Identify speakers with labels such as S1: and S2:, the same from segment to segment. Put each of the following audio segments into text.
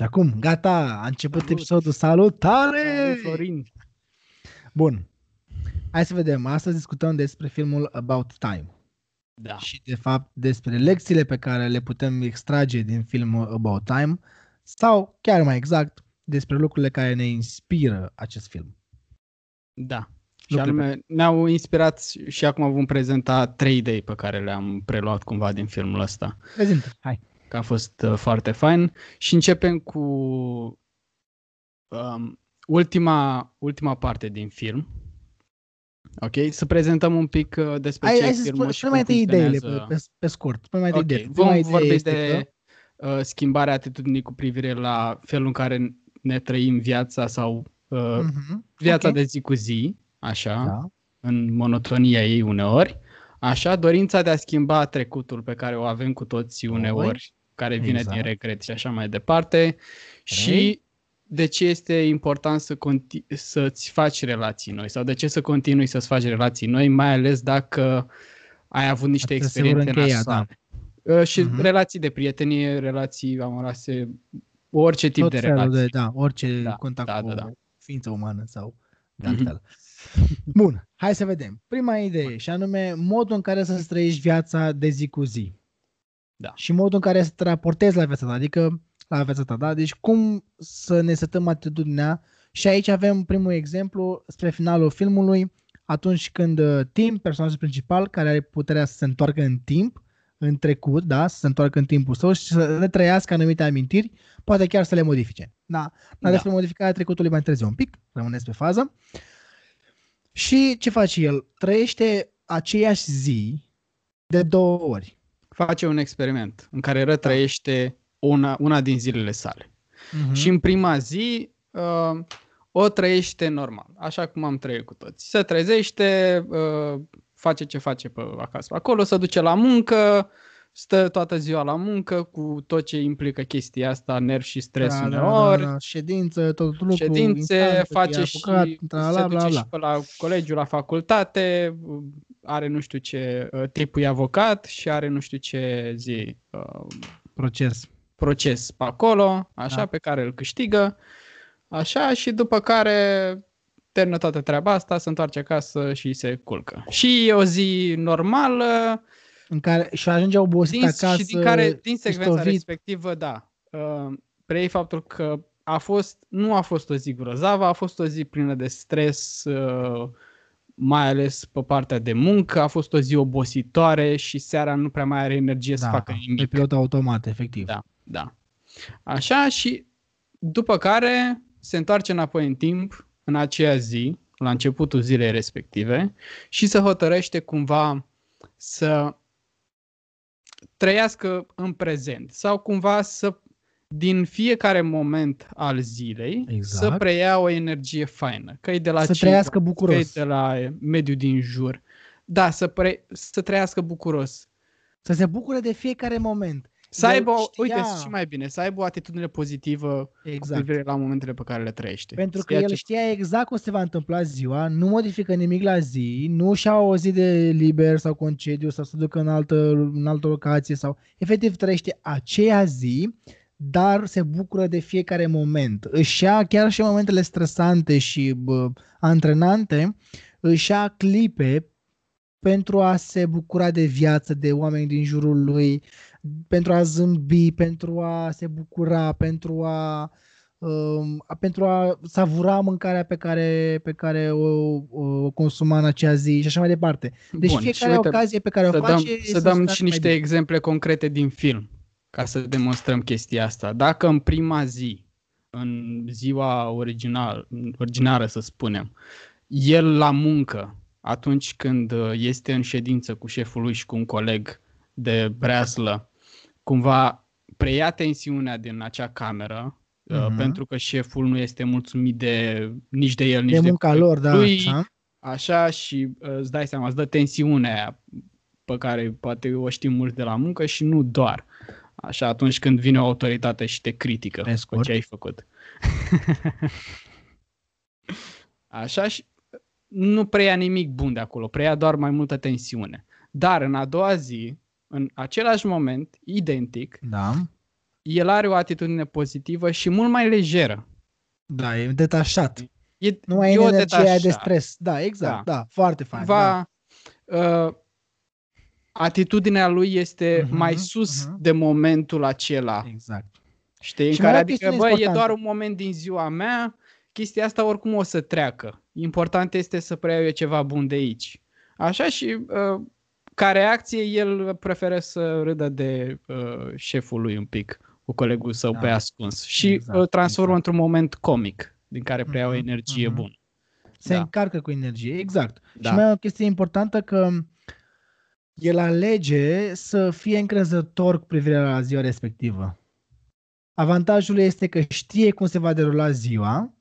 S1: Și acum, gata, a început
S2: Salut.
S1: episodul. Salutare!
S2: Salut, Florin.
S1: Bun. Hai să vedem. Astăzi discutăm despre filmul About Time.
S2: Da.
S1: Și, de fapt, despre lecțiile pe care le putem extrage din filmul About Time sau, chiar mai exact, despre lucrurile care ne inspiră acest film.
S2: Da. Și
S1: Lucruri
S2: anume, ne-au inspirat și acum vom prezenta trei idei pe care le-am preluat cumva din filmul ăsta.
S1: Prezintă, hai.
S2: Că a fost uh, foarte fain. Și începem cu um, ultima, ultima parte din film. Ok? Să prezentăm un pic uh, despre
S1: Hai,
S2: ce
S1: hai
S2: e
S1: să
S2: filmul
S1: spune,
S2: și
S1: spune
S2: cum
S1: mai întâi ideile, pe,
S2: funcționează.
S1: pe, pe scurt. Spune mai întâi
S2: Ok,
S1: idei. Prima
S2: vom
S1: idee
S2: vorbi
S1: este
S2: de
S1: că-
S2: uh, schimbarea atitudinii cu privire la felul în care ne trăim viața sau uh,
S1: Mhm,
S2: viața
S1: ok.
S2: de zi cu zi, așa,
S1: Da.
S2: în monotonia ei uneori, așa, dorința de a schimba trecutul pe care o avem cu toții uneori, care vine
S1: Exact.
S2: din regret și așa mai departe, și de ce este important să conti- să-ți faci relații noi sau de ce să continui să-ți faci relații noi, mai ales dacă ai avut niște
S1: Astea se vor
S2: experiențe
S1: încheia,
S2: nasoale. Uh, Și
S1: Mhm.
S2: relații de prietenie, relații amoroase, orice tip
S1: Tot
S2: de
S1: felul
S2: relații.
S1: de, da, orice
S2: Da,
S1: contact
S2: da,
S1: cu
S2: da, da.
S1: o ființă umană sau de
S2: Mhm.
S1: altfel. Bun, hai să vedem. Prima idee și anume modul în care să-ți trăiești viața de zi cu zi.
S2: Da.
S1: Și modul în care să te raportezi la viața ta, adică la viața ta, da? Deci cum să ne setăm atitudinea și aici avem primul exemplu spre finalul filmului, atunci când uh, Tim, personajul principal, care are puterea să se întoarcă în timp, în trecut, da, să se întoarcă în timpul său și să retrăiască anumite amintiri, poate chiar să le modifice. Da, dar
S2: Da.
S1: despre modificarea trecutului mai târziu un pic, rămâneți pe fază. Și ce face el? Trăiește aceeași zi de două ori.
S2: Face un experiment în care retrăiește una, una din zilele sale.
S1: Mhm.
S2: Și în prima zi uh, o trăiește normal, așa cum am trăit cu toți. Se trezește, uh, face ce face pe acasă. Acolo se duce la muncă, stă toată ziua la muncă cu tot ce implică chestia asta, nervi și stres
S1: Da, da,
S2: uneori.
S1: da, da, ședință, tot lucru,
S2: ședințe,
S1: instanțe,
S2: face
S1: e
S2: și
S1: apucat,
S2: se
S1: bla, bla,
S2: duce
S1: bla, bla.
S2: și pe la colegiul la facultate, are nu știu ce, uh, tipul e avocat și are nu știu ce zi, uh,
S1: Proces.
S2: proces pe acolo, așa,
S1: Da.
S2: pe care îl câștigă, așa, și după care termină toată treaba asta, se întoarce acasă și se culcă. Și e o zi normală,
S1: În care și ajunge obosit
S2: din,
S1: acasă.
S2: și din care, din secvența
S1: istovit.
S2: respectivă, da, uh, preiei faptul că a fost, nu a fost o zi grozavă, a fost o zi plină de stres, uh, mai ales pe partea de muncă, a fost o zi obositoare și seara nu prea mai are energie să
S1: da,
S2: facă
S1: pe
S2: nimic.
S1: pilot automat, efectiv.
S2: Da, da. Așa și după care se întoarce înapoi în timp, în aceea zi, la începutul zilei respective și se hotărăște cumva să trăiască în prezent sau cumva să din fiecare moment al zilei
S1: Exact.
S2: să preia o energie faină, că e de la
S1: Să
S2: cei
S1: trăiască
S2: că e
S1: bucuros.
S2: de la mediul din jur. Da, să, pre- să trăiască bucuros.
S1: Să se bucure de fiecare moment.
S2: Să
S1: El
S2: aibă, o-
S1: știa-
S2: uite, și mai bine, să aibă o atitudine pozitivă cu
S1: Exact.
S2: privire la momentele pe care le trăiește.
S1: Pentru
S2: Să
S1: că
S2: ia
S1: el
S2: ce-
S1: știa exact cum se va întâmpla ziua, nu modifică nimic la zi, nu și-a o zi de liber sau concediu sau să ducă în altă, în altă locație sau efectiv trăiește aceea zi, dar se bucură de fiecare moment. Își ia chiar și în momentele stresante și bă, antrenante, își ia clipe pentru a se bucura de viață, de oameni din jurul lui, pentru a zâmbi, pentru a se bucura, pentru a um, a- pentru a savura mâncarea pe care, pe care o, o consuma în acea zi și așa mai departe. Deci
S2: Bun, și
S1: fiecare
S2: uite,
S1: ocazie pe care o
S2: să
S1: face
S2: dăm,
S1: e
S2: să dăm
S1: simtă
S2: și
S1: mai
S2: niște
S1: bine.
S2: exemple concrete din film, ca să demonstrăm chestia asta. Dacă în prima zi, în ziua original, originară să spunem, el la muncă, atunci când uh, este în ședință cu șeful lui și cu un coleg de breaslă, cumva preia tensiunea din acea cameră, uh,
S1: Mhm.
S2: pentru că șeful nu este mulțumit de nici de el, nici
S1: de
S2: de
S1: munca
S2: colegul
S1: lor, da,
S2: lui,
S1: așa.
S2: Așa și uh, îți dai seama, îți dă tensiunea aia pe care poate o știm mulți de la muncă și nu doar. Așa atunci când vine o autoritate și te critică
S1: Pe
S2: cu
S1: scurt.
S2: ce ai făcut. Așa și nu preia nimic bun de acolo, preia doar mai multă tensiune. Dar în a doua zi, în același moment, identic,
S1: Da.
S2: el are o atitudine pozitivă și mult mai lejeră.
S1: Da, e detașat.
S2: E,
S1: Nu mai e
S2: e o
S1: energia aia de
S2: detașare.
S1: stres. Da, exact. Da,
S2: Da.
S1: foarte fain. da.
S2: Va, uh, atitudinea lui este
S1: Mhm,
S2: mai sus
S1: mhm.
S2: de momentul acela.
S1: Exact.
S2: Știi? În
S1: Și mai
S2: care
S1: e o
S2: adică,
S1: chestiune
S2: bă, e
S1: importantă.
S2: doar un moment din ziua mea, chestia asta oricum o să treacă. Important este să preiau eu ceva bun de aici. Așa și uh, ca reacție el preferă să râdă de uh, șeful lui un pic, cu colegul său
S1: Da.
S2: pe ascuns și
S1: Exact,
S2: îl transformă
S1: exact.
S2: într-un moment comic din care preia o
S1: Mhm,
S2: energie
S1: mhm.
S2: bună.
S1: Se
S2: Da.
S1: încarcă cu energie, exact.
S2: Da.
S1: Și mai e o chestie importantă că el alege să fie încrezător cu privire la ziua respectivă. Avantajul este că știe cum se va derula ziua,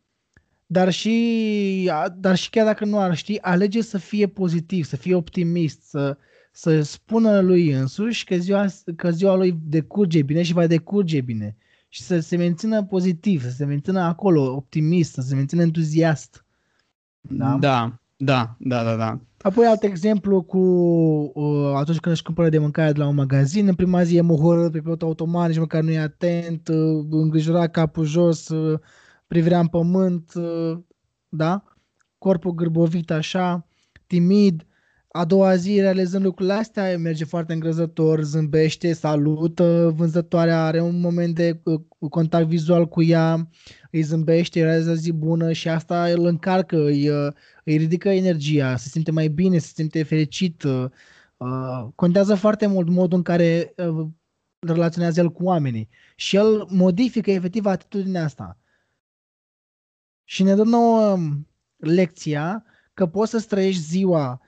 S1: dar și, dar și chiar dacă nu ar ști, alege să fie pozitiv, să fie optimist, să, să spună lui însuși că ziua, că ziua lui decurge bine și va decurge bine. Și să se mențină pozitiv, să se mențină acolo optimist, să se mențină entuziast. Da?
S2: Da, da, da, da, da.
S1: Apoi alt exemplu cu uh, atunci când își cumpără de mâncare de la un magazin, în prima zi e mohorât pe pilot automat, nici măcar nu e atent, uh, îngrijorat capul jos, uh, privirea în pământ, uh, da? Corpul gârbovit așa, timid. A doua zi, realizând lucrurile astea, merge foarte îngrăzător, zâmbește, salută, vânzătoarea are un moment de uh, contact vizual cu ea, îi zâmbește, îi realizează zi bună și asta îl încarcă, îi, uh, îi ridică energia, se simte mai bine, se simte fericit. uh, uh, Contează foarte mult modul în care uh, relaționează el cu oamenii. Și el modifică efectiv atitudinea asta. Și ne dă nouă um, lecția că poți să trăiești ziua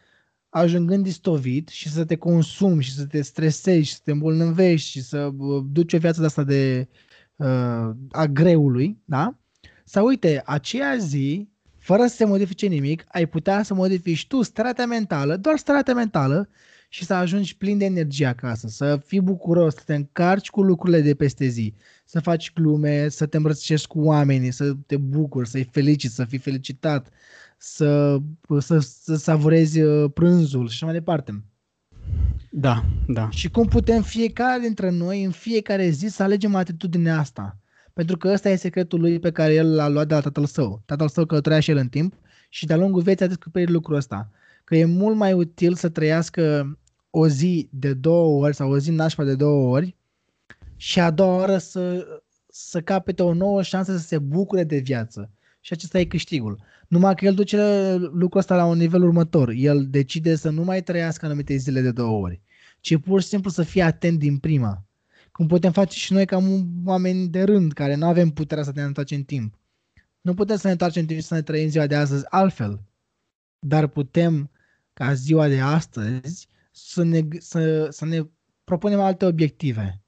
S1: ajungând istovit și să te consumi și să te stresezi și să te îmbolnăvești și să uh, duci o viață de asta de uh, a greului, da? Sau uite, aceea zi, fără să se modifice nimic, ai putea să modifici tu starea ta mentală, doar starea ta mentală și să ajungi plin de energie acasă, să fii bucuros, să te încarci cu lucrurile de peste zi, să faci glume, să te îmbrățișezi cu oamenii, să te bucuri, să-i feliciți, să fii felicitat, să, să, să savurezi uh, prânzul și așa mai departe.
S2: Da, da.
S1: Și cum putem fiecare dintre noi în fiecare zi să alegem atitudinea asta. Pentru că ăsta e secretul lui pe care el l-a luat de la tatăl său. Tatăl său călătorea și el în timp și de-a lungul vieții a descoperit lucrul ăsta. Că e mult mai util să trăiască o zi de două ori sau o zi nașpa de două ori și a doua oră să, să capete o nouă șansă să se bucure de viață. Și acesta e câștigul. Numai că el duce lucrul ăsta la un nivel următor. El decide să nu mai trăiască anumite zile de două ori, ci pur și simplu să fie atent din prima. Cum putem face și noi ca un- oameni de rând, care nu avem puterea să ne întoarcem în timp. Nu putem să ne întoarcem în timp și să ne trăim ziua de astăzi altfel. Dar putem, ca ziua de astăzi, să ne, să, să ne propunem alte obiective.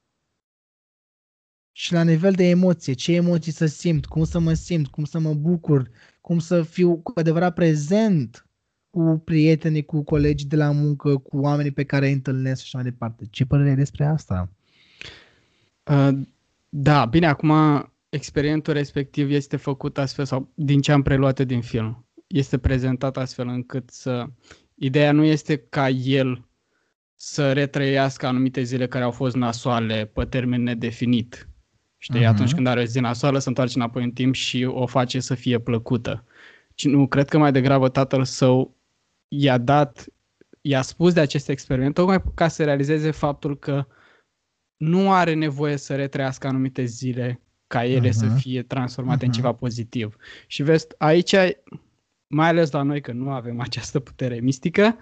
S1: Și la nivel de emoție, ce emoții să simt, cum să mă simt, cum să mă bucur, cum să fiu cu adevărat prezent cu prietenii, cu colegii de la muncă, cu oamenii pe care îi întâlnesc și așa mai departe. Ce părere ai despre asta?
S2: Uh, da, bine, acum experientul respectiv este făcut astfel, sau din ce am preluat eu din film, este prezentat astfel încât să... Ideea nu este ca el să retrăiască anumite zile care au fost nasoale pe termen nedefinit. Știi,
S1: Mhm.
S2: atunci când are o zi nasoală, se întoarce înapoi în timp și o face să fie plăcută. Ci nu, cred că mai degrabă tatăl său i-a dat, i-a spus de acest experiment, tocmai ca să realizeze faptul că nu are nevoie să retrăiască anumite zile ca ele să
S1: Mhm.
S2: fie transformate în
S1: Mhm.
S2: ceva pozitiv. Și vezi, aici, mai ales la noi că nu avem această putere mistică,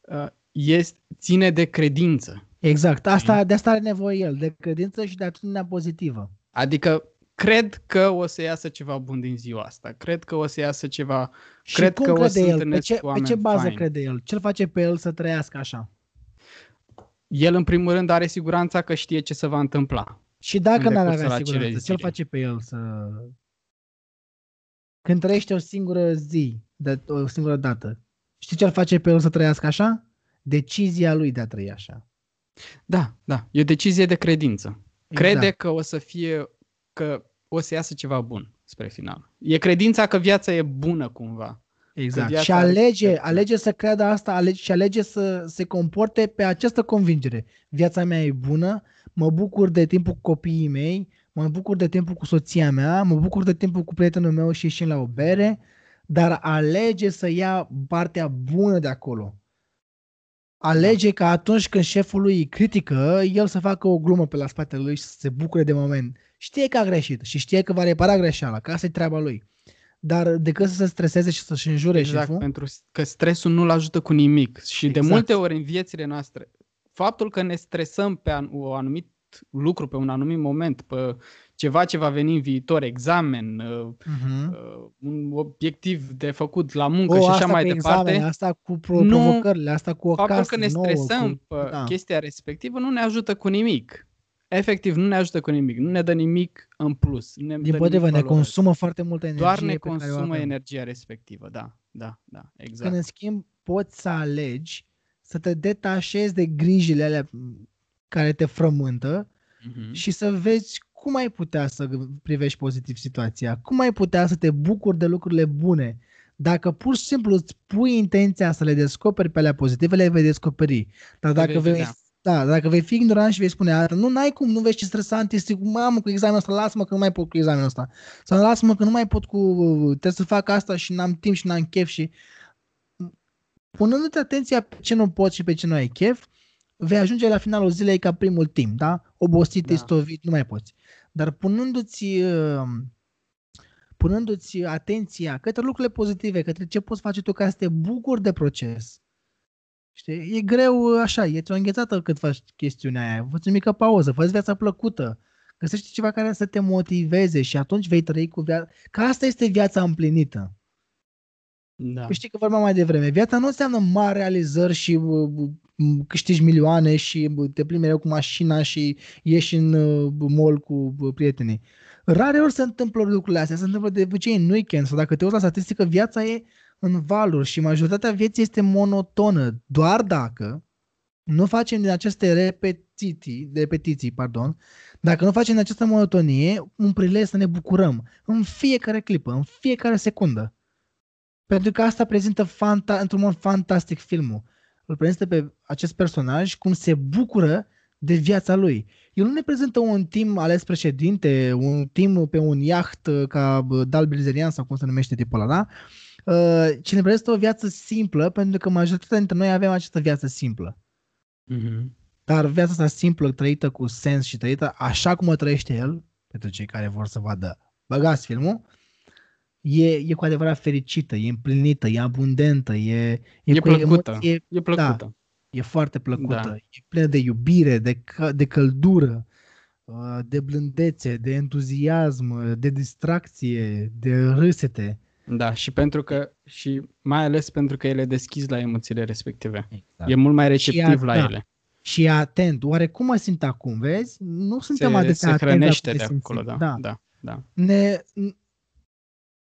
S2: uh, este, ține de credință.
S1: Exact. Asta, de asta are nevoie el, de credință și de atitudinea pozitivă.
S2: Adică cred că o să iasă ceva bun din ziua asta. Cred că o să iasă ceva...
S1: Și
S2: Cred
S1: cum
S2: că o
S1: crede
S2: să
S1: el? Pe
S2: întâlnesc
S1: ce, pe
S2: oameni
S1: ce bază
S2: faini.
S1: crede el? Ce-l face pe el să trăiască așa?
S2: El, în primul rând, are siguranța că știe ce se va întâmpla.
S1: Și dacă
S2: În
S1: n-ar
S2: decursul
S1: avea
S2: acelei
S1: siguranță, ce-l
S2: zile.
S1: face pe el să... Când trăiește o singură zi, de, o singură dată, știi ce-l face pe el să trăiască așa? Decizia lui de a trăi așa.
S2: Da, da. E o decizie de credință. Crede
S1: Exact.
S2: că o să fie... că o să iasă ceva bun spre final. E credința că viața e bună cumva.
S1: Exact.
S2: viața
S1: Și
S2: are
S1: alege,
S2: perspectivă.
S1: alege să creadă asta alege, și alege să se comporte pe această convingere. Viața mea e bună, mă bucur de timpul cu copiii mei, mă bucur de timpul cu soția mea, mă bucur de timpul cu prietenul meu și ieșim la o bere, dar alege să ia partea bună de acolo. Alege ca atunci când șeful lui îi critică, el să facă o glumă pe la spatele lui și să se bucure de moment. Știe că a greșit și știe că va repara greșeala, că asta e treaba lui. Dar decât să se streseze și să-și înjure
S2: Exact,
S1: șeful,
S2: pentru că stresul nu-l ajută cu nimic. Și de
S1: Exact.
S2: multe ori în viețile noastre, faptul că ne stresăm pe an- un anumit lucru, pe un anumit moment, pe ceva ce va veni în viitor, examen, uh,
S1: uh-huh.
S2: uh, un obiectiv de făcut la muncă
S1: o,
S2: și așa
S1: asta
S2: mai
S1: pe
S2: departe,
S1: examene, asta cu pro-
S2: Nu-
S1: provocările, asta cu o
S2: faptul
S1: casă
S2: că ne
S1: nouă,
S2: stresăm
S1: cu...
S2: pe
S1: da.
S2: chestia respectivă nu ne ajută cu nimic. Efectiv, nu ne ajută cu nimic. Nu ne dă nimic în plus. Nu ne
S1: Din
S2: dă
S1: potrivă,
S2: nimic
S1: ne
S2: valoros.
S1: consumă foarte multă energie
S2: Doar ne
S1: pe care o
S2: consumă
S1: avem.
S2: energia respectivă, da, da, da, exact.
S1: Când în schimb poți să alegi să te detașezi de grijile alea care te frământă
S2: Mhm.
S1: și să vezi cum ai putea să privești pozitiv situația, cum ai putea să te bucuri de lucrurile bune. Dacă pur și simplu îți pui intenția să le descoperi pe alea pozitive, le vei descoperi. Dar
S2: Le
S1: dacă
S2: vei
S1: vei,
S2: vedea.
S1: Da, dacă vei fi ignorant și vei spune, "A, nu n-ai cum, nu vezi ce stresant este, mamă, cu examenul ăsta, lasă-mă că nu mai pot cu examenul ăsta. Sau lasă-mă că nu mai pot cu, trebuie să fac asta și n-am timp și n-am chef și punându-te atenția pe ce nu poți și pe ce nu ai chef, vei ajunge la finalul zilei ca primul timp, da? Obosit,
S2: Da.
S1: istovit, nu mai poți. Dar punându-ți, uh, punându-ți atenția către lucrurile pozitive, către ce poți face tu ca să te bucuri de proces, știi? E greu uh, așa, e o înghețată cât faci chestiunea aia. Fă o mică pauză, fă viața plăcută, găsește ceva care să te motiveze și atunci vei trăi cu viața. Că asta este viața împlinită.
S2: Da.
S1: Știi că vorbeam mai devreme. Viața nu înseamnă mari realizări și uh, uh, câștigi milioane și uh, te plimbi mereu cu mașina și ieși în uh, mall cu uh, prietenii. Rare ori se întâmplă lucrurile astea. Se întâmplă de obicei în weekend sau dacă te uiți la statistică, viața e în valuri și majoritatea vieții este monotonă. Doar dacă nu facem din aceste repetiții, de repetiții, pardon, dacă nu facem din această monotonie un prilej să ne bucurăm în fiecare clipă, în fiecare secundă. Pentru că asta prezintă fanta- într-un mod fantastic filmul. Îl prezintă pe acest personaj cum se bucură de viața lui. El nu ne prezintă un tim ales președinte, un tim pe un iaht uh, ca bă, Dal Bilzerian sau cum se numește tipul ăla, da? Uh, ci ne prezintă o viață simplă, pentru că majoritatea dintre noi avem această viață simplă.
S2: Mhm.
S1: Dar viața asta simplă, trăită cu sens și trăită așa cum o trăiește el, pentru cei care vor să vadă, băgați filmul, e, e cu adevărat fericită, e împlinită, e abundentă, e,
S2: E
S1: cu
S2: plăcută.
S1: emoție,
S2: E plăcută.
S1: e foarte plăcută,
S2: Da.
S1: e plină de iubire, de, că, de căldură, uh, de blândețe, de entuziasm, de distracție, de râsete.
S2: Da. și pentru că și mai ales pentru că ele deschis la emoțiile respective.
S1: Exact.
S2: E mult mai receptiv
S1: Și a-
S2: la
S1: da.
S2: ele.
S1: Și e atent, oare cum mă simt acum, vezi? Nu suntem
S2: Se,
S1: atât
S2: se hrănește de acolo, da.
S1: da.
S2: da. da.
S1: ne, n-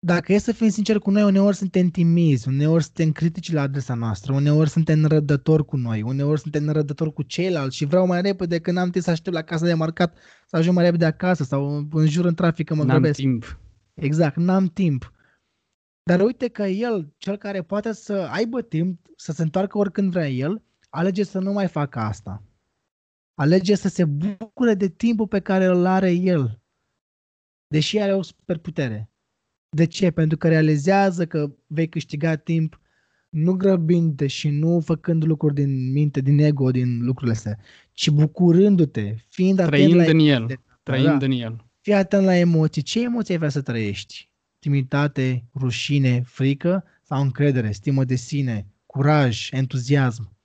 S1: dacă e să fim sinceri cu noi, uneori suntem timizi, uneori suntem critici la adresa noastră, uneori suntem rădători cu noi, uneori suntem rădători cu ceilalți și vreau mai repede că n-am timp să aștept la casa de marcat să ajung mai repede acasă sau în jur în trafic că mă
S2: N-am
S1: grăbesc.
S2: timp.
S1: Exact, n-am timp. Dar uite că el, cel care poate să aibă timp, să se întoarcă oricând vrea el, alege să nu mai facă asta. Alege să se bucure de timpul pe care îl are el. Deși are o superputere. De ce? Pentru că realizează că vei câștiga timp nu grăbindu-te și nu făcând lucruri din minte, din ego, din lucrurile astea, ci bucurându-te, fiind atent
S2: Trăind
S1: la
S2: în el.
S1: Da.
S2: Trăind în el.
S1: Fii atent la emoții. Ce emoții ai vrea să trăiești? Timiditate, rușine, frică sau încredere, stimă de sine, curaj, entuziasm?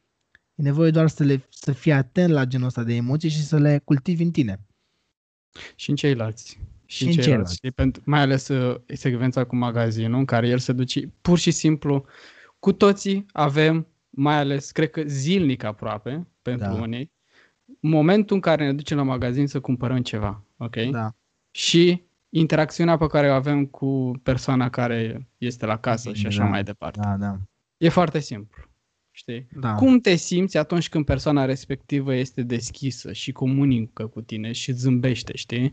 S1: E nevoie doar să, le, să fii atent la genul ăsta de emoții și să le cultivi în tine.
S2: Și în ceilalți.
S1: Și în ceilalți.
S2: E pentru, mai ales uh, secvența cu magazinul, în care el se duce pur și simplu. Cu toții avem, mai ales, cred că zilnic aproape, pentru
S1: Da.
S2: unii, momentul în care ne ducem la magazin să cumpărăm ceva. Ok?
S1: Da.
S2: Și interacțiunea pe care o avem cu persoana care este la casă și așa
S1: Da.
S2: mai departe.
S1: Da, da.
S2: E foarte simplu. Știi?
S1: Da.
S2: Cum te simți atunci când persoana respectivă este deschisă și comunică cu tine și zâmbește, știi?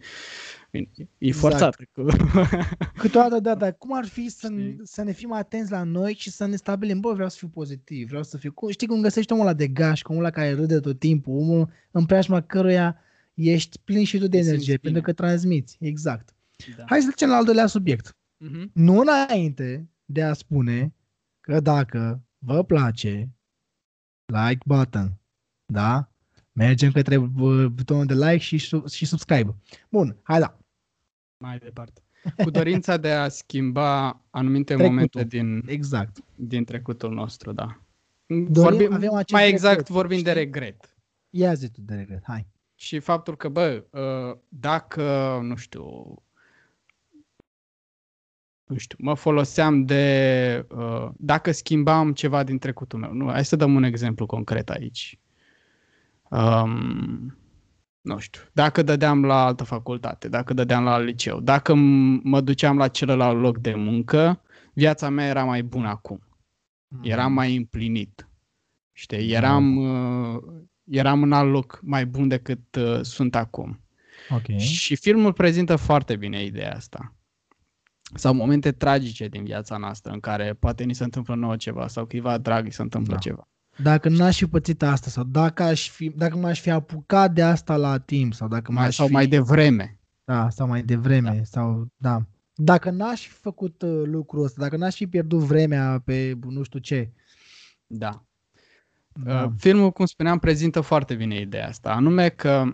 S2: Bine, E
S1: Exact.
S2: forțat. Cu...
S1: Câteodată, da, dar cum ar fi să,
S2: Știi?
S1: să ne fim atenți la noi și să ne stabilim, bă, vreau să fiu pozitiv, vreau să fiu... Cum- Știi cum găsești omul ăla de gaș, omul ăla care râde tot timpul, omul în preajma căruia ești plin și tu de
S2: Te simți
S1: energie,
S2: bine.
S1: pentru că transmiți. Exact.
S2: Da.
S1: Hai să trecem la al doilea subiect.
S2: Mhm.
S1: Nu înainte de a spune că dacă vă place, like button, da? Mergem către uh, butonul de like și, su- și subscribe. Bun, hai da.
S2: Mai departe. Cu dorința de a schimba anumite
S1: Trecutul.
S2: momente din,
S1: Exact.
S2: din trecutul nostru, da.
S1: Dorim- avem acest
S2: mai exact
S1: regret,
S2: vorbim de
S1: știi?
S2: regret.
S1: Ia zi tu de regret, hai.
S2: Și faptul că, bă, uh, dacă, nu știu, nu știu, mă foloseam de, uh, dacă schimbam ceva din trecutul meu. Nu, hai să dăm un exemplu concret aici. Um, nu știu, dacă dădeam la altă facultate, dacă dădeam la alt liceu, dacă m- mă duceam la celălalt loc de muncă, viața mea era mai bună acum. Eram mai împlinit. Știi,
S1: Da.
S2: eram, uh, eram în alt loc mai bun decât uh, sunt acum.
S1: Ok.
S2: Și filmul prezintă foarte bine ideea asta. Sau momente tragice din viața noastră în care poate ni se întâmplă nouă ceva sau cuiva drag îi se întâmplă
S1: Da.
S2: ceva.
S1: Dacă n-aș fi pățit asta sau dacă, aș fi, dacă m-aș fi apucat de asta la timp sau dacă
S2: Mai,
S1: m-aș
S2: sau
S1: fi...
S2: mai devreme.
S1: Da, sau mai devreme, da. sau da. Dacă n-aș fi făcut uh, lucrul ăsta, dacă n-aș fi pierdut vremea pe nu știu ce.
S2: Da.
S1: Da.
S2: Uh, Filmul, cum spuneam, prezintă foarte bine ideea asta, anume că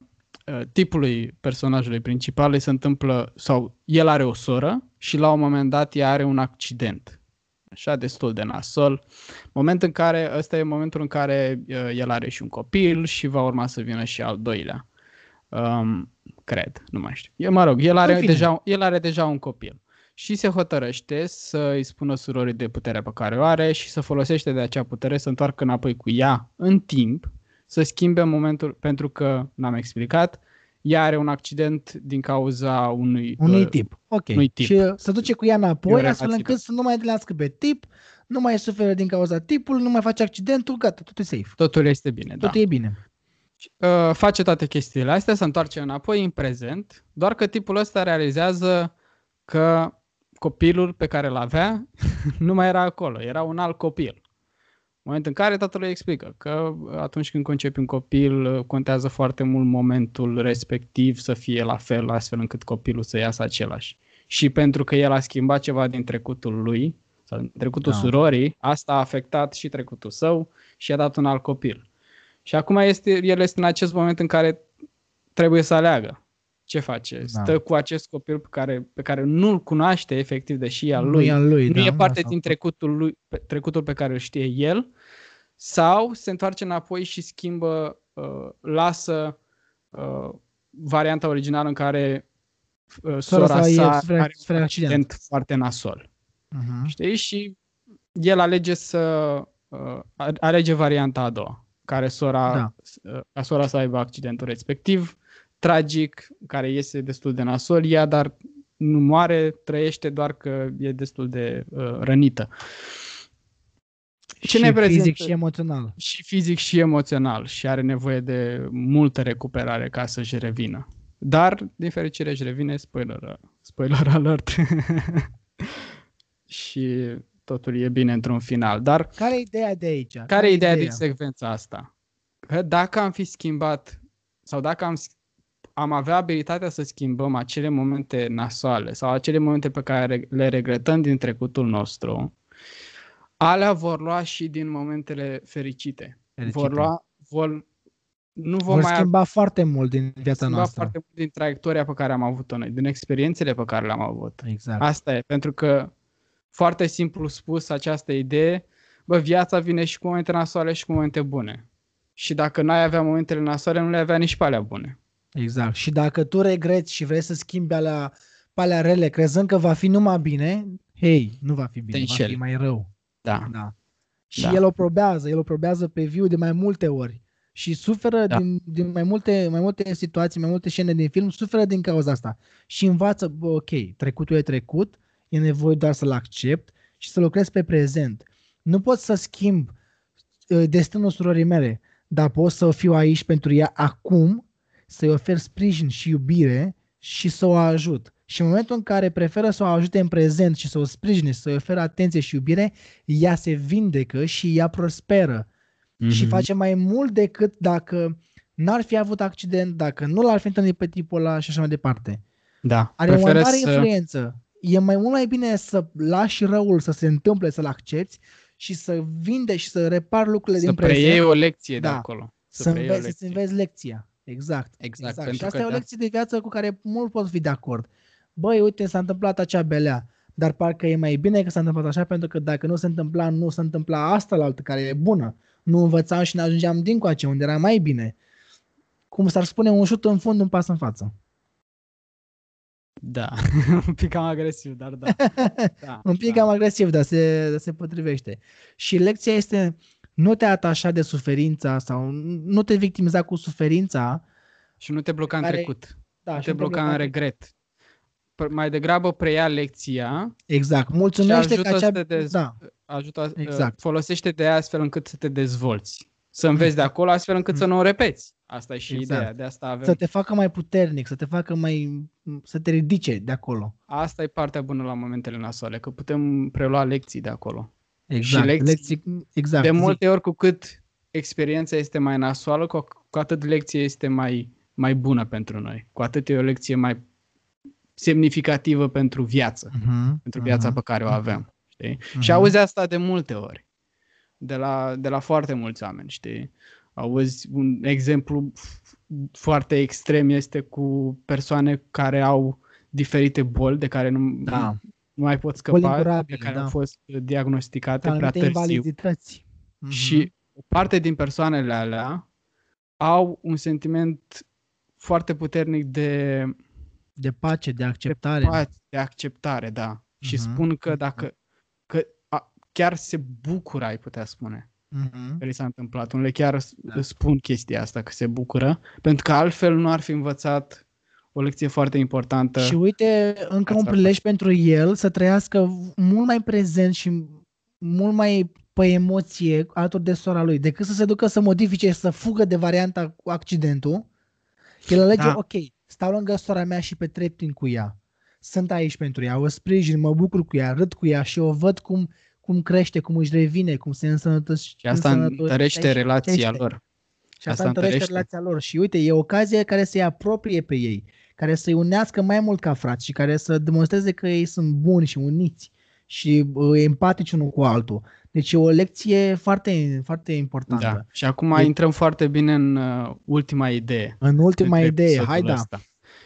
S2: uh, tipului personajului principal îi se întâmplă, sau el are o soră și la un moment dat ea are un accident. Așa, destul de nasol. Moment în care, ăsta e momentul în care uh, el are și un copil și va urma să vină și al doilea. Um, cred, nu mai știu. Eu, mă rog, el
S1: În
S2: are,
S1: fine.
S2: deja, el are deja un copil. Și se hotărăște să îi spună surorii de puterea pe care o are și să folosește de acea putere să întoarcă înapoi cu ea în timp, să schimbe momentul, pentru că, n-am explicat, ea are un accident din cauza unui...
S1: Unui
S2: uh,
S1: tip. Ok.
S2: unui tip.
S1: Și uh, să duce cu ea
S2: E
S1: înapoi,
S2: o
S1: astfel
S2: relație,
S1: încât să nu mai întâlnească pe tip, nu mai suferă din cauza tipului, nu mai face accidentul, gata, totul e safe.
S2: Totul este bine, da.
S1: Totul e bine.
S2: uh, face toate chestiile astea, se întoarce înapoi în prezent, doar că tipul ăsta realizează că copilul pe care îl avea nu mai era acolo, era un alt copil. În momentul în care tatăl îi explică că atunci când concepi un copil uh, contează foarte mult momentul respectiv să fie la fel, astfel încât copilul să iasă același. Și pentru că el a schimbat ceva din trecutul lui, sau din trecutul
S1: Da.
S2: surorii, asta a afectat și trecutul său și a dat un alt copil. Și acum este, el este în acest moment în care trebuie să aleagă. Ce face?
S1: Da.
S2: Stă cu acest copil pe care, pe care nu-l cunoaște efectiv, deși e al
S1: Nu
S2: lui.
S1: e al lui,
S2: nu
S1: da,
S2: e parte
S1: asta-
S2: din trecutul, lui, pe- trecutul pe care îl știe el. Sau se întoarce înapoi și schimbă, uh, lasă uh, varianta originală în care uh, sora
S1: sa e-
S2: sa
S1: suferă-
S2: are
S1: suferă
S2: un
S1: accident.
S2: accident foarte nasol.
S1: Mhm.
S2: Știi? Și el alege să uh, alege varianta a doua, care sora,
S1: Da.
S2: uh, ca sora să aibă accidentul respectiv, tragic, care iese destul de nasol, ea dar nu moare, trăiește doar că e destul de uh, rănită. Ce
S1: și
S2: ne prezintă?
S1: fizic și emoțional.
S2: Și fizic și emoțional și are nevoie de multă recuperare ca să-și revină. Dar, din fericire, își revine, spoiler, spoiler alert. și totul e bine într-un final. Dar
S1: Care e ideea de aici?
S2: care e ideea din secvența asta? Că dacă am fi schimbat sau dacă am, am avea abilitatea să schimbăm acele momente nasoale sau acele momente pe care le regretăm din trecutul nostru, alea vor lua și din momentele fericite.
S1: Fericite.
S2: Vor lua, vor, nu vom
S1: Vor
S2: mai
S1: schimba foarte mult din viața
S2: schimba
S1: noastră.
S2: foarte mult din traiectoria pe care am avut-o noi, din experiențele pe care le-am avut.
S1: Exact.
S2: Asta e, pentru că, foarte simplu spus, această idee, bă, viața vine și cu momente nasoale și cu momente bune. Și dacă n-ai avea momentele nasoale, nu le avea nici pe alea bune.
S1: Exact. Și dacă tu regreți și vrei să schimbi alea, pe alea rele, crezând că va fi numai bine, hei, nu va fi bine,
S2: Te
S1: va fi
S2: înșeli.
S1: mai rău.
S2: Da.
S1: Da. Și
S2: Da.
S1: el o probează, el o probează pe viu de mai multe ori. Și suferă
S2: Da.
S1: din, din mai, multe, mai multe situații, mai multe scene din film, suferă din cauza asta. Și învață, bă, ok, trecutul e trecut, e nevoie doar să-l accept și să lucrez pe prezent. Nu pot să schimb uh, destinul surorii mele, dar pot să fiu aici pentru ea acum, să-i ofer sprijin și iubire și să o ajut. Și în momentul în care preferă să o ajute în prezent și să o sprijine, să-i oferă atenție și iubire, ea se vindecă și ea prosperă. Mm-hmm. Și face mai mult decât dacă n-ar fi avut accident, dacă nu l-ar fi întâlnit pe tipul ăla și așa mai departe.
S2: Da.
S1: Are o mai mare
S2: să...
S1: influență. E mai mult mai bine să lași răul să se întâmple, să-l accepti și să vinde și să repar lucrurile
S2: să
S1: din prezent.
S2: Să preiei o lecție
S1: da.
S2: de acolo.
S1: Să, să, înveți, să înveți lecția. Exact.
S2: Exact.
S1: exact.
S2: Pentru
S1: Și asta
S2: că
S1: e o
S2: da.
S1: lecție de viață cu care mult pot fi de acord. Băi, uite, s-a întâmplat acea belea, dar parcă e mai bine că s-a întâmplat așa, pentru că dacă nu se întâmpla, nu se întâmpla asta la altă care e bună. Nu învățam și ne ajungeam din coace, unde era mai bine. Cum s-ar spune, un șut în fund, un pas în față.
S2: Da, un pic cam agresiv, dar da. da
S1: un pic
S2: da.
S1: cam agresiv, dar se, se potrivește. Și lecția este nu te atașa de suferința sau nu te victimiza cu suferința.
S2: Și nu te bloca care, în trecut.
S1: Da,
S2: nu te bloca, bloca în regret. Mai degrabă preia lecția.
S1: Exact. Mulțumește
S2: și ajută
S1: că acea...
S2: Să te dez...
S1: da.
S2: ajută,
S1: exact.
S2: Folosește de ea astfel încât să te dezvolți. Să înveți de acolo astfel încât să nu o repeți. Asta e și exact. ideea. De asta avem...
S1: Să te facă mai puternic, să te facă mai... să te ridice de acolo.
S2: Asta e partea bună la momentele nasoale, că putem prelua lecții de acolo.
S1: Exact.
S2: Și lecții,
S1: lecții, exact.
S2: De multe ori, cu cât experiența este mai nasoală, cu, cu atât lecția este mai, mai bună pentru noi. Cu atât e o lecție mai semnificativă pentru viață, uh-huh, pentru viața uh-huh, pe care o avem. Știi? Uh-huh. Și auzi asta de multe ori, de la, de la foarte mulți oameni, știi? Auzi un exemplu foarte extrem este cu persoane care au diferite boli de care nu,
S1: da.
S2: Nu mai pot scăpa, de care
S1: da.
S2: au fost diagnosticate
S1: da,
S2: prea târziu.
S1: Invalidități.
S2: Uh-huh. Și o parte din persoanele alea au un sentiment foarte puternic de
S1: de pace, de acceptare.
S2: De, pace, de acceptare, da. Uh-huh. Și spun că dacă că a, chiar se bucură, ai putea spune.
S1: Uh-huh.
S2: Că li s-a întâmplat. Unele chiar da. spun chestia asta, că se bucură, pentru că altfel nu ar fi învățat o lecție foarte importantă.
S1: Și uite, încă un prilej pentru el să trăiască mult mai prezent și mult mai pe emoție alături de sora lui, decât să se ducă să modifice, să fugă de varianta cu accidentul. El alege, da. ok, stau lângă sora mea și petrec timp cu ea. Sunt aici pentru ea, o sprijin, mă bucur cu ea, râd cu ea și o văd cum, cum crește, cum își revine, cum se însănătoșește.
S2: Și asta întărește relația lor.
S1: Și asta, asta întărește relația lor. Și uite, e o ocazie care să-i apropie pe ei, care să-i unească mai mult ca frați și care să demonstreze că ei sunt buni și uniți și uh, empatici unul cu altul. Deci e o lecție foarte, foarte importantă.
S2: Da. Și acum e... intrăm foarte bine în uh, ultima idee.
S1: În ultima idee, hai da.
S2: Asta.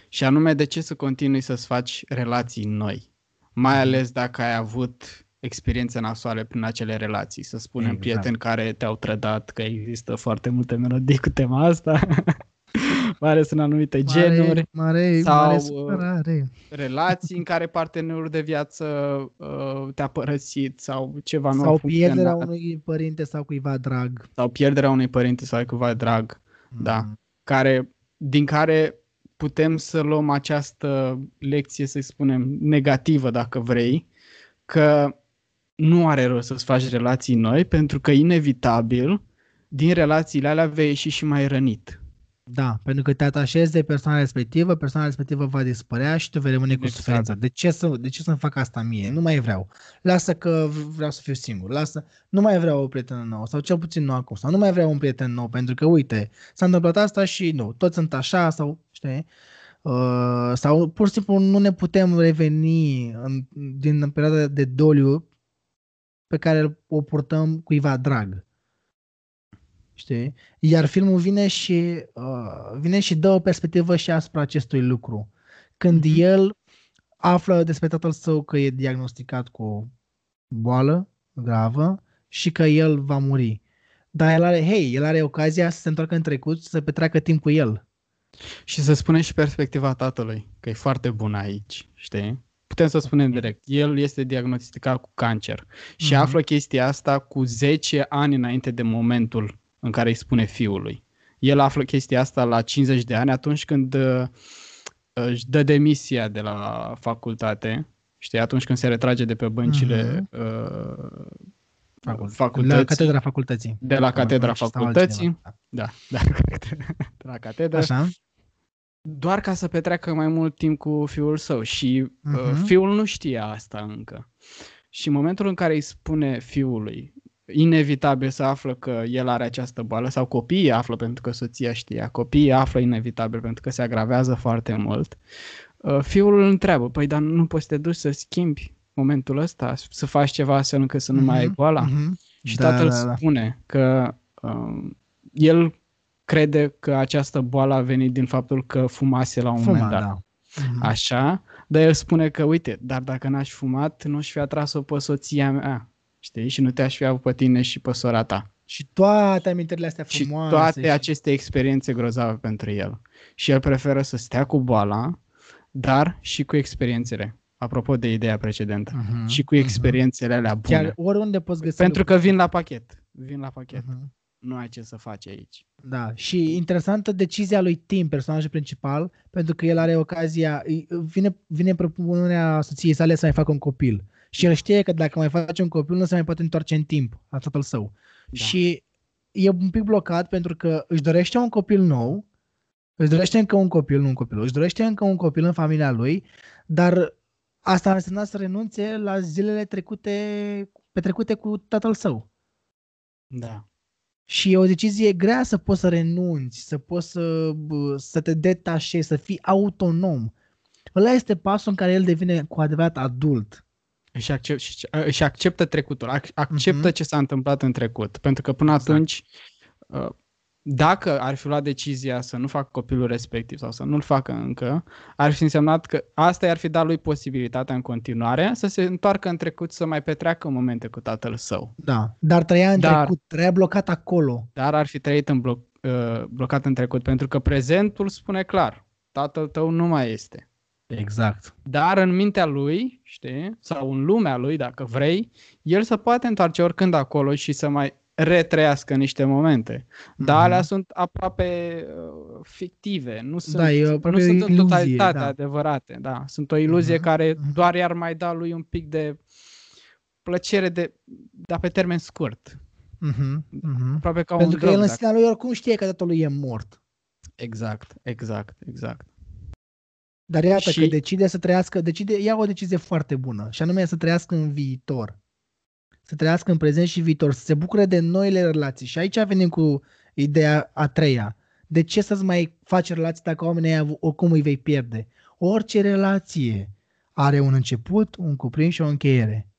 S2: Și anume, de ce să continui să-ți faci relații noi? Mai mm. ales dacă ai avut experiențe nasoale prin acele relații. Să spunem, exact. prieteni care te-au trădat, că există foarte multe melodii cu tema asta. mai ales în anumite mare, genuri.
S1: Mare,
S2: sau
S1: mare supărare.
S2: relații în care partenerul de viață uh, te-a părăsit sau ceva
S1: sau
S2: nu
S1: pierderea unui părinte sau cuiva drag.
S2: Sau pierderea unui părinte sau cuiva drag, mm. da. Care, din care putem să luăm această lecție, să spunem, negativă, dacă vrei, că nu are rost să-ți faci relații noi, pentru că inevitabil din relațiile alea vei ieși și mai rănit.
S1: Da, pentru că te atașezi de persoana respectivă, persoana respectivă va dispărea și tu vei rămâne cu
S2: Exact.
S1: suferință. De ce, să, de ce să-mi fac asta mie? Nu mai vreau. Lasă că vreau să fiu singur. Lasă, nu mai vreau o prietenă nouă sau cel puțin nu acum. Sau nu mai vreau un prieten nou pentru că, uite, s-a întâmplat asta și nu, toți sunt așa sau, știi? Uh, sau pur și simplu nu ne putem reveni în, din perioada de doliu pe care o purtăm cuiva drag. Știi? Iar filmul vine și, uh, vine și dă o perspectivă și asupra acestui lucru. Când mm-hmm. el află despre tatăl său că e diagnosticat cu o boală gravă și că el va muri. Dar el are, hei, el are ocazia să se întoarcă în trecut și să petreacă timp cu el.
S2: Și să spunem și perspectiva tatălui, că e foarte bună aici, știi? Putem să spunem direct, el este diagnosticat cu cancer și mm-hmm. află chestia asta cu 10 ani înainte de momentul în care îi spune fiului. El află chestia asta la 50 de ani, atunci când uh, își dă demisia de la facultate, știi, atunci când se retrage de pe băncile uh-huh. uh,
S1: Facult-
S2: facultății.
S1: La catedra facultății.
S2: De la catedra
S1: Și stau
S2: facultății.
S1: altcineva.
S2: Da, da, de la catedră.
S1: Așa?
S2: doar ca să petreacă mai mult timp cu fiul său și uh,
S1: Mhm.
S2: fiul nu știa asta încă. Și în momentul în care îi spune fiului, inevitabil să află că el are această boală sau copiii află pentru că soția știa, copiii află inevitabil pentru că se agravează foarte mult, uh, fiul îl întreabă, păi dar nu poți să te duci să schimbi momentul ăsta, să faci ceva astfel încât să nu mai ai
S1: Mhm,
S2: boala?
S1: mhm.
S2: Și
S1: Da,
S2: tatăl
S1: da, da.
S2: spune că um, el crede că această boală a venit din faptul că fumase la un
S1: Fuma,
S2: moment dat.
S1: da. Mhm.
S2: Așa, dar el spune că, uite, dar dacă n-aș fumat, nu aș fi atras-o pe soția mea, știi? Și nu te-aș fi avut pe tine și pe sora ta.
S1: Și toate amintirile astea
S2: Și
S1: frumoase.
S2: toate
S1: și...
S2: aceste experiențe grozave pentru el. Și el preferă să stea cu boala, dar și cu experiențele. Apropo de ideea precedentă.
S1: Mhm,
S2: Și cu
S1: mhm.
S2: experiențele alea bune.
S1: Chiar oriunde poți găsi
S2: Pentru că
S1: lucruri.
S2: vin la pachet. Vin la pachet.
S1: Mhm.
S2: Nu ai ce să faci aici.
S1: Da, și interesantă decizia lui Tim, personajul principal, pentru că el are ocazia, îi- vine, vine propunerea soției sale să mai facă un copil. Și el știe că dacă mai face un copil, nu se mai poate întoarce în timp la tatăl său.
S2: Da.
S1: Și e un pic blocat pentru că își dorește un copil nou, își dorește încă un copil, nu un copil, își dorește încă un copil în familia lui, dar asta ar însemna să renunțe la zilele trecute, petrecute cu tatăl său.
S2: Da.
S1: Și e o decizie grea să poți să renunți, să poți să, bă, să te detașezi, să fii autonom. Ăla este pasul în care el devine cu adevărat adult.
S2: Își, accept, și- își acceptă trecutul, ac- acceptă
S1: Mhm.
S2: ce s-a întâmplat în trecut. Pentru că până
S1: Exact.
S2: atunci, uh, dacă ar fi luat decizia să nu facă copilul respectiv sau să nu-l facă încă, ar fi însemnat că asta i-ar fi dat lui posibilitatea în continuare să se întoarcă în trecut să mai petreacă momente cu tatăl său.
S1: Da. Dar trăia în
S2: Dar-
S1: trecut, trăia blocat acolo.
S2: Dar ar fi trăit în bloc, uh, blocat în trecut, pentru că prezentul spune clar, tatăl tău nu mai este.
S1: Exact.
S2: Dar în mintea lui, știi, sau în lumea lui, dacă vrei, el se poate întoarce oricând acolo și să mai retrăiască niște momente. Dar
S1: Mhm.
S2: alea sunt aproape uh, fictive, nu sunt,
S1: Da, e
S2: nu
S1: aproape
S2: sunt
S1: o
S2: în
S1: iluzie,
S2: totalitate
S1: da.
S2: adevărate. Da. Sunt o iluzie
S1: Mhm,
S2: care
S1: mhm.
S2: doar i-ar mai da lui un pic de plăcere, de, dar pe termen scurt.
S1: Mhm, mhm.
S2: Aproape ca
S1: Pentru
S2: un
S1: că el
S2: drog.
S1: în
S2: dacă-
S1: sinea lui oricum știe că tatăl lui e mort.
S2: Exact, exact, exact.
S1: Dar iată
S2: Și-
S1: că decide să trăiască, decide, ia o decizie foarte bună, și anume să trăiască în viitor. Să trăiască în prezent și viitor, să se bucure de noile relații. Și aici venim cu ideea a treia. De ce să-ți mai faci relații dacă oamenii ăia oricum îi vei pierde? Orice relație are un început, un cuprins și o încheiere.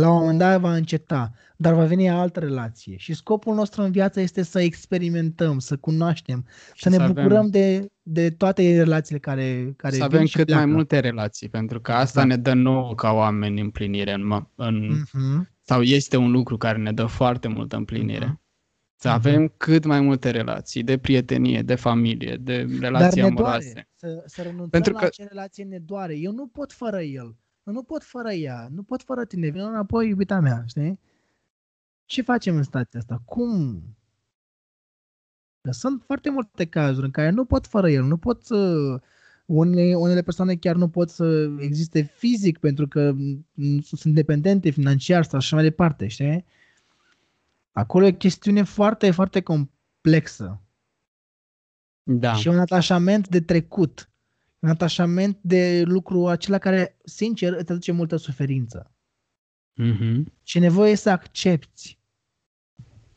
S1: La un moment dat va înceta, dar va veni altă relație. Și scopul nostru în viață este să experimentăm, să cunoaștem,
S2: Și
S1: să ne
S2: avem-
S1: bucurăm de, de toate relațiile care, care
S2: să
S1: vin
S2: avem
S1: și
S2: cât mai
S1: pleacă.
S2: multe relații, pentru că asta
S1: Exact.
S2: ne dă nouă ca oameni împlinire în, mă- în,
S1: Mhm.
S2: sau este un lucru care ne dă foarte multă împlinire.
S1: Mhm.
S2: Să
S1: Mhm.
S2: avem cât mai multe relații de prietenie, de familie, de relații
S1: Dar ne
S2: amoroase.
S1: doare. Să, să renunțăm
S2: Pentru
S1: la
S2: că-
S1: acea relație ne doare. Eu nu pot fără el. Eu nu pot fără ea. Nu pot fără tine. Vino înapoi, iubita mea, știi? Ce facem în situația asta? Cum? Că Sunt foarte multe cazuri în care nu pot fără el. Nu pot să... Unele, unele persoane chiar nu pot să existe fizic pentru că mm, sunt dependente financiar sau așa mai departe, știi? Acolo e o chestiune foarte, foarte complexă.
S2: Da.
S1: Și un atașament de trecut. Un atașament de lucru acela care, sincer, îți aduce multă suferință.
S2: Mhm.
S1: Și e nevoie să accepti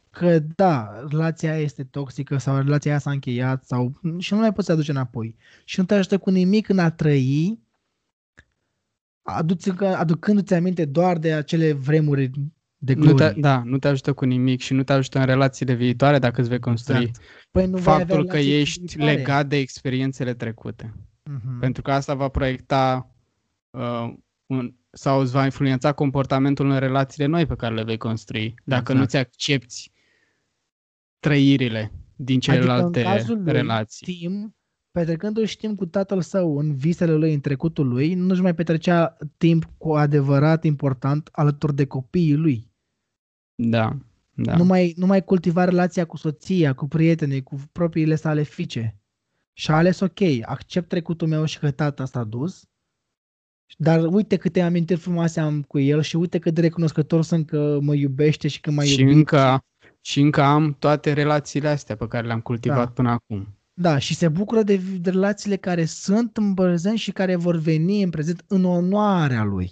S1: că da, relația aia este toxică sau relația aia s-a încheiat sau și nu mai poți să aduce înapoi. Și nu te ajută cu nimic în a trăi aduți, aducându-ți aminte doar de acele vremuri de
S2: Nu te,
S1: glorie.
S2: da, nu te ajută cu nimic și nu te ajută în relațiile viitoare dacă îți vei construi
S1: Exact. Păi nu vei avea
S2: faptul că
S1: relații
S2: ești
S1: viitoare.
S2: legat de experiențele trecute.
S1: Mhm.
S2: Pentru că asta va proiecta uh, un, sau îți va influența comportamentul în relațiile noi pe care le vei construi. Dacă
S1: Exact.
S2: nu-ți accepti trăirile din celelalte
S1: adică în cazul lui,
S2: relații.
S1: Tim, petrecându-și timp cu tatăl său în visele lui, în trecutul lui, nu-și mai petrecea timp cu adevărat important alături de copiii lui.
S2: Da, da.
S1: Nu, mai, nu mai cultiva relația cu soția, cu prietenii, cu propriile sale fiice. Și a ales, ok, accept trecutul meu și că tata s-a dus, Dar uite câte amintiri frumoase am cu el și uite cât de recunoscător sunt că mă iubește și că mă
S2: și
S1: iubit.
S2: încă, și încă am toate relațiile astea pe care le-am cultivat
S1: Da.
S2: până acum.
S1: Da, și se bucură de, de relațiile care sunt în prezent și care vor veni în prezent în onoarea lui.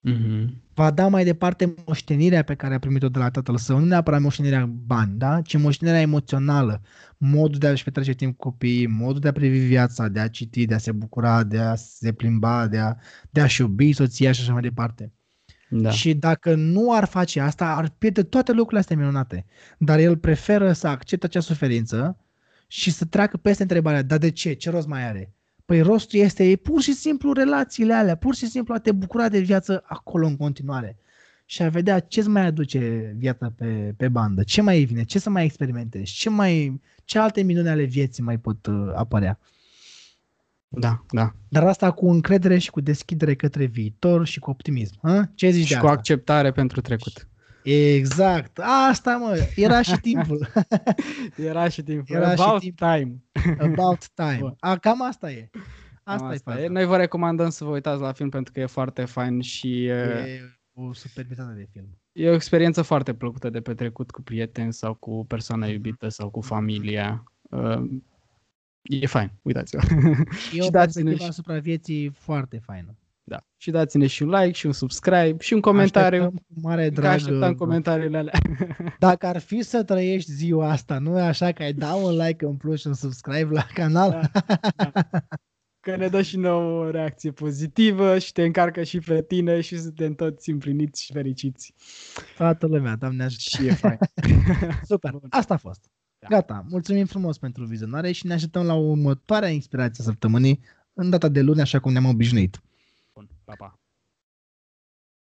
S2: Mhm.
S1: Va da mai departe moștenirea pe care a primit-o de la tatăl său, nu neapărat moștenirea bani, da? ci moștenirea emoțională, modul de a-și petrece timp cu copiii, modul de a privi viața, de a citi, de a se bucura, de a se plimba, de, a, de a-și iubi soția și așa mai departe.
S2: Da.
S1: Și dacă nu ar face asta, ar pierde toate lucrurile astea minunate. Dar el preferă să accepte acea suferință și să treacă peste întrebarea, dar de ce? Ce rost mai are? Păi rostul este e pur și simplu relațiile alea, pur și simplu a te bucura de viață acolo în continuare. Și a vedea ce îți mai aduce viața pe, pe bandă, ce mai vine, ce să mai experimentezi, ce, mai, ce alte minuni ale vieții mai pot uh, apărea.
S2: Da, da.
S1: Dar asta cu încredere și cu deschidere către viitor și cu optimism. Hă? Ce zici
S2: Și
S1: de
S2: cu
S1: asta?
S2: acceptare pentru trecut.
S1: Exact. Asta, mă, era și timpul.
S2: Era și timpul.
S1: Era și
S2: About
S1: timpul.
S2: time.
S1: About time.
S2: Bun.
S1: A, cam asta e.
S2: Cam
S1: Asta,
S2: asta
S1: e
S2: e.
S1: faza.
S2: Noi vă recomandăm să vă uitați la film pentru că e foarte fain și e,
S1: E o superbitate de film.
S2: e o experiență foarte plăcută de petrecut cu prieteni sau cu persoana iubită sau cu familia. Uh, E fain, uitați-vă.
S1: E o
S2: Și dați-ne
S1: perspectivă
S2: și-
S1: asupra vieții foarte faină.
S2: Da. Și dați-ne și un like și un subscribe și un comentariu.
S1: Așteptăm cu mare
S2: Că
S1: drag.
S2: așteptăm
S1: uh,
S2: comentariile alea.
S1: Dacă ar fi să trăiești ziua asta, nu e așa că ai da un like în plus și un subscribe la canal?
S2: Că ne dă și nouă o reacție pozitivă și te încarcă și pe tine și suntem toți împliniți și fericiți.
S1: Toată lumea, Doamne ajută.
S2: Și e fain.
S1: Super,
S2: Bun.
S1: asta a fost.
S2: Da.
S1: Gata, mulțumim frumos pentru vizionare și ne așteptăm la următoarea inspirație a săptămânii, în data de luni, așa cum ne-am obișnuit.
S2: Bye bye.